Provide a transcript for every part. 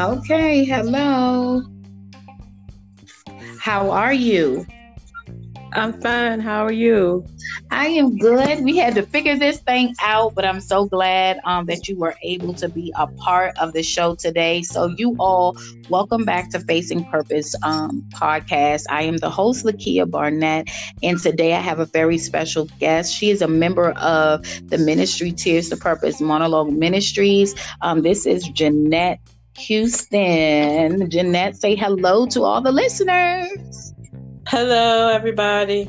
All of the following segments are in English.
Okay, hello. How are you? I'm fine. How are you? I am good. We had to figure this thing out, but I'm so glad um, that you were able to be a part of the show today. So, you all, welcome back to Facing Purpose um, podcast. I am the host, Lakia Barnett, and today I have a very special guest. She is a member of the ministry Tears to Purpose Monologue Ministries. Um, this is Jeanette Huston. Jeanette, say hello to all the listeners. Hello, everybody.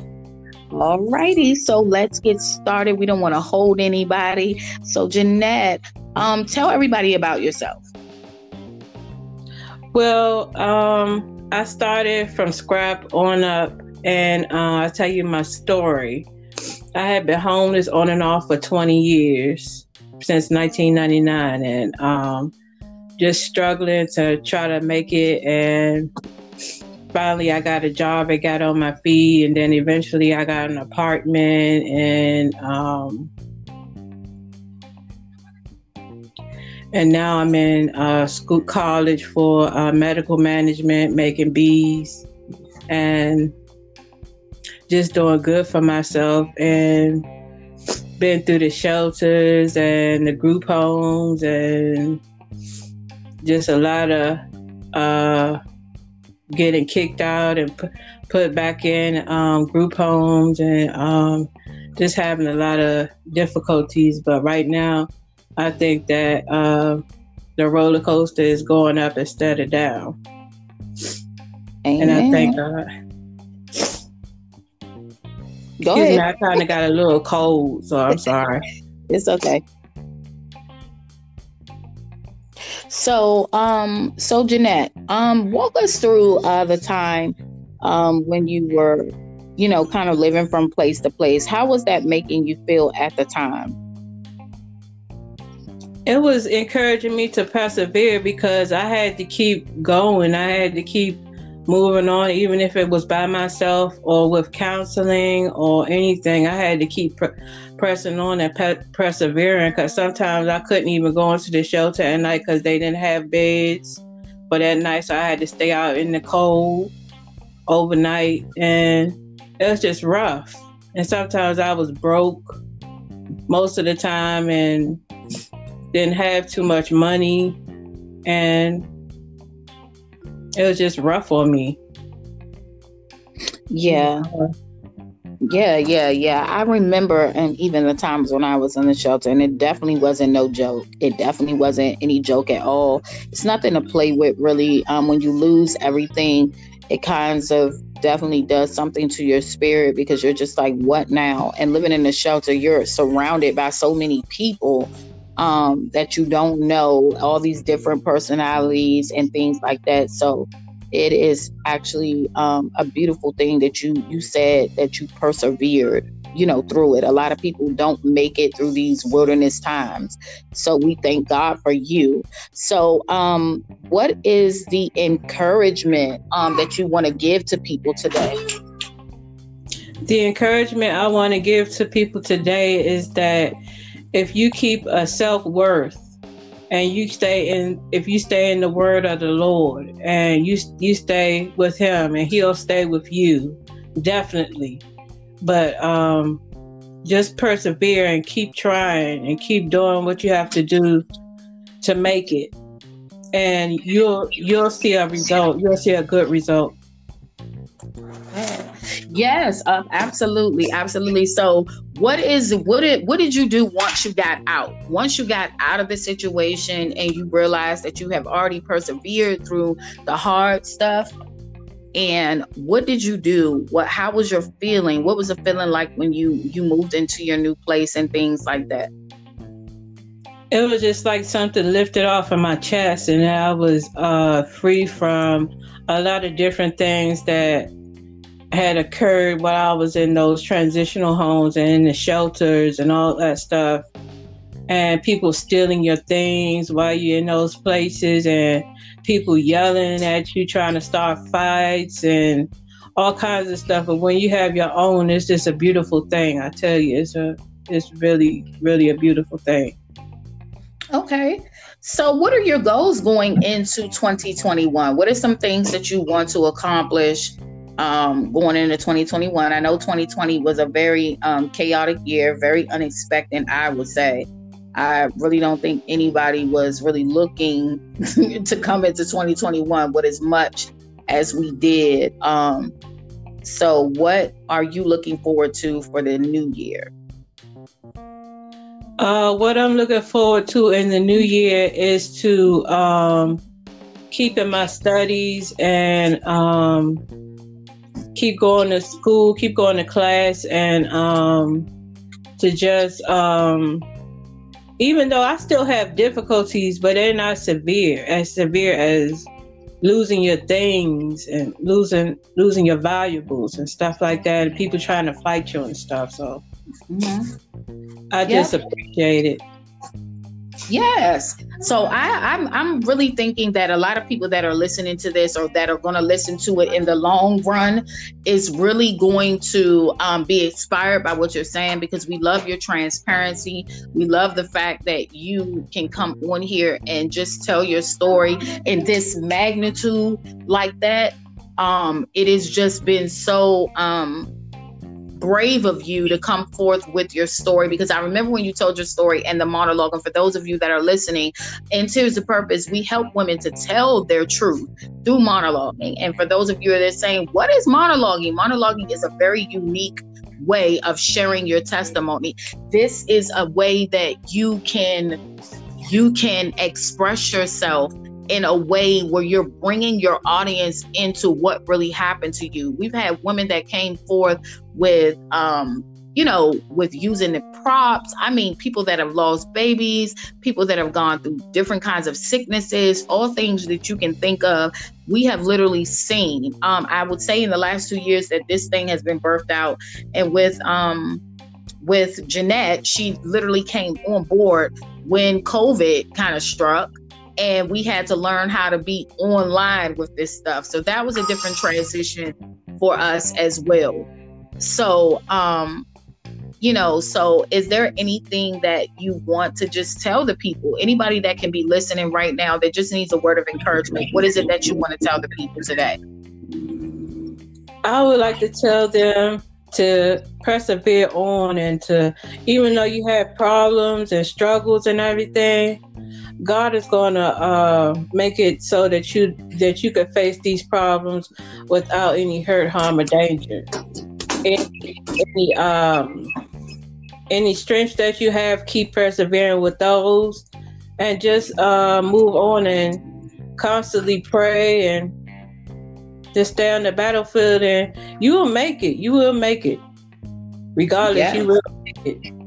All righty, so let's get started. We don't want to hold anybody. So, Jeanette, um, tell everybody about yourself. Well, um, I started from scrap on up, and uh, I'll tell you my story. I had been homeless on and off for 20 years since 1999, and um, just struggling to try to make it and finally I got a job, I got on my feet, and then eventually I got an apartment and um, and now I'm in uh, school college for uh, medical management, making bees, and just doing good for myself and been through the shelters and the group homes and just a lot of uh, getting kicked out and put, put back in um, group homes and um, just having a lot of difficulties. But right now, I think that uh, the roller coaster is going up instead of down. Amen. And I thank God. Go Excuse ahead. Me, I kind of got a little cold, so I'm sorry. it's okay. So, um, so Jeanette, um, walk us through uh, the time um, when you were, you know, kind of living from place to place. How was that making you feel at the time? It was encouraging me to persevere because I had to keep going. I had to keep moving on, even if it was by myself or with counseling or anything. I had to keep pre- pressing on and pe- persevering because sometimes I couldn't even go into the shelter at night because they didn't have beds. But at night, so I had to stay out in the cold overnight, and it was just rough. And sometimes I was broke most of the time and didn't have too much money, and it was just rough on me. Yeah. Yeah, yeah, yeah. I remember, and even the times when I was in the shelter, and it definitely wasn't no joke. It definitely wasn't any joke at all. It's nothing to play with, really. Um, when you lose everything, it kinds of definitely does something to your spirit because you're just like, what now? And living in the shelter, you're surrounded by so many people um, that you don't know, all these different personalities and things like that. So it is actually um, a beautiful thing that you you said that you persevered you know through it. A lot of people don't make it through these wilderness times. So we thank god for you. So um what is the encouragement um that you want to give to people today? The encouragement i want to give to people today is that if you keep a self-worth and you stay in if you stay in the word of the lord and you you stay with him and he'll stay with you definitely. But um just persevere and keep trying and keep doing what you have to do to make it. And you'll you'll see a result. You'll see a good result. Yes, uh, absolutely, absolutely. So, what is what did what did you do once you got out? Once you got out of the situation and you realized that you have already persevered through the hard stuff, and what did you do? What how was your feeling? What was the feeling like when you you moved into your new place and things like that? It was just like something lifted off of my chest, and I was uh, free from a lot of different things that had occurred while I was in those transitional homes and in the shelters and all that stuff. And people stealing your things while you're in those places, and people yelling at you, trying to start fights and all kinds of stuff. But when you have your own, it's just a beautiful thing. I tell you, it's a, it's really, really a beautiful thing. Okay. So, what are your goals going into 2021? What are some things that you want to accomplish um, going into 2021? I know 2020 was a very um, chaotic year, very unexpected, I would say. I really don't think anybody was really looking to come into 2021 with as much as we did. Um, so, what are you looking forward to for the new year? Uh, what I'm looking forward to in the new year is to um, keep in my studies and um, keep going to school, keep going to class, and um, to just, um, even though I still have difficulties, but they're not severe, as severe as losing your things and losing losing your valuables and stuff like that, and people trying to fight you and stuff. So mm-hmm. I just appreciate it. Yes. So I, I'm I'm really thinking that a lot of people that are listening to this or that are going to listen to it in the long run is really going to um, be inspired by what you're saying because we love your transparency. We love the fact that you can come on here and just tell your story in this magnitude like that. Um, it has just been so um, brave of you to come forth with your story because I remember when you told your story and the monologue. And for those of you that are listening, and Tears of Purpose, we help women to tell their truth through monologuing. And for those of you that are saying, What is monologuing? Monologuing is a very unique way of sharing your testimony. This is a way that you can you can express yourself in a way where you're bringing your audience into what really happened to you. We've had women that came forth with, um, you know, with using the props. I mean, people that have lost babies, people that have gone through different kinds of sicknesses, all things that you can think of. We have literally seen. Um, I would say in the last two years that this thing has been birthed out, and with um, with Jeanette, she literally came on board when COVID kind of struck and we had to learn how to be online with this stuff. So that was a different transition for us as well. So, um, you know, so is there anything that you want to just tell the people? Anybody that can be listening right now that just needs a word of encouragement, what is it that you want to tell the people today? I would like to tell them to persevere on and to even though you have problems and struggles and everything God is going to uh, make it so that you that you can face these problems without any hurt, harm, or danger. Any, any um any strengths that you have, keep persevering with those, and just uh, move on and constantly pray and just stay on the battlefield, and you will make it. You will make it, regardless. Yeah. You will make it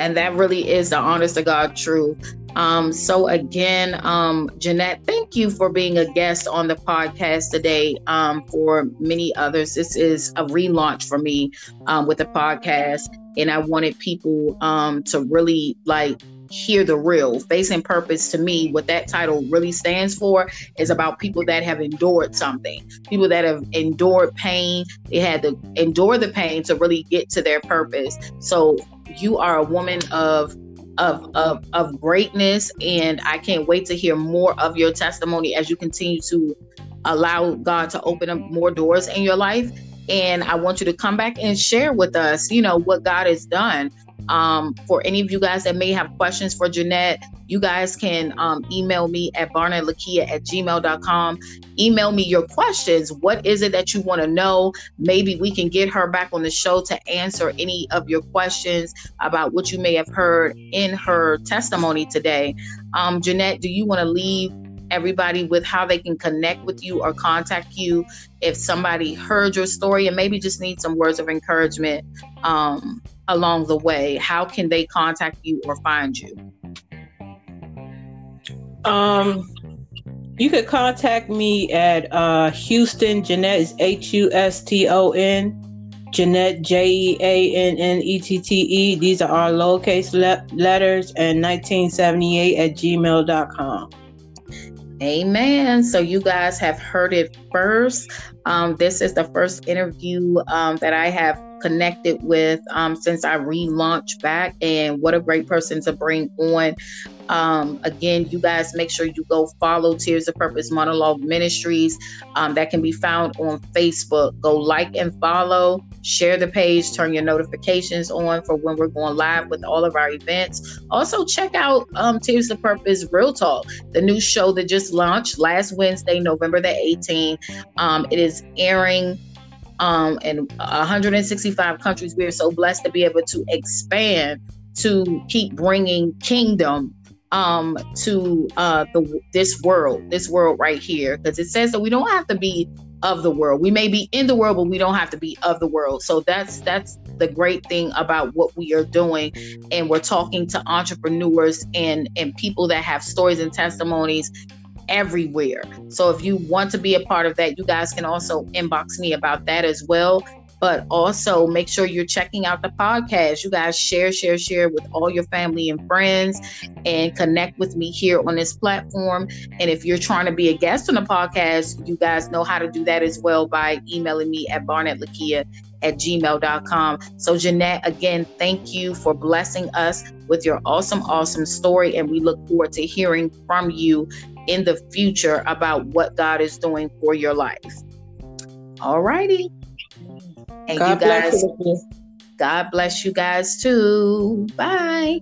and that really is the honest to God truth. Um, so again, um, Jeanette, thank you for being a guest on the podcast today. Um, for many others, this is a relaunch for me um, with the podcast, and I wanted people um, to really like hear the real. Face and purpose to me what that title really stands for is about people that have endured something. People that have endured pain. They had to endure the pain to really get to their purpose. So you are a woman of of, of, of greatness and i can't wait to hear more of your testimony as you continue to allow god to open up more doors in your life. And i want you to come back and share with us you know what god has done um, for any of you guys that may have questions for Jeanette, you guys can um, email me at barnettlakia at gmail.com. Email me your questions. What is it that you want to know? Maybe we can get her back on the show to answer any of your questions about what you may have heard in her testimony today. Um, Jeanette, do you want to leave everybody with how they can connect with you or contact you if somebody heard your story and maybe just need some words of encouragement um, along the way? How can they contact you or find you? Um, you could contact me at uh, Huston Jeanette is H U S T O N Jeanette J E A N N E T T E. These are our lowercase le- letters and 1978 at gmail.com. Amen. So you guys have heard it first. Um, this is the first interview um, that I have connected with um, since I relaunched back, and what a great person to bring on. Um, again, you guys make sure you go follow Tears of Purpose Monologue Ministries. Um, that can be found on Facebook. Go like and follow, share the page, turn your notifications on for when we're going live with all of our events. Also, check out um, Tears of Purpose Real Talk, the new show that just launched last Wednesday, November the 18th. Um, it is airing um, in 165 countries. We are so blessed to be able to expand to keep bringing kingdom um to uh the this world this world right here. Because it says that we don't have to be of the world. We may be in the world but we don't have to be of the world. So that's that's the great thing about what we are doing. And we're talking to entrepreneurs and and people that have stories and testimonies everywhere. So if you want to be a part of that, you guys can also inbox me about that as well. But also make sure you're checking out the podcast. You guys share, share, share with all your family and friends and connect with me here on this platform. And if you're trying to be a guest on the podcast, you guys know how to do that as well by emailing me at barnettlakia at gmail.com. So, Jeanette, again, thank you for blessing us with your awesome, awesome story. And we look forward to hearing from you in the future about what God is doing for your life. All righty. And God you guys, bless you. God bless you guys too. Bye.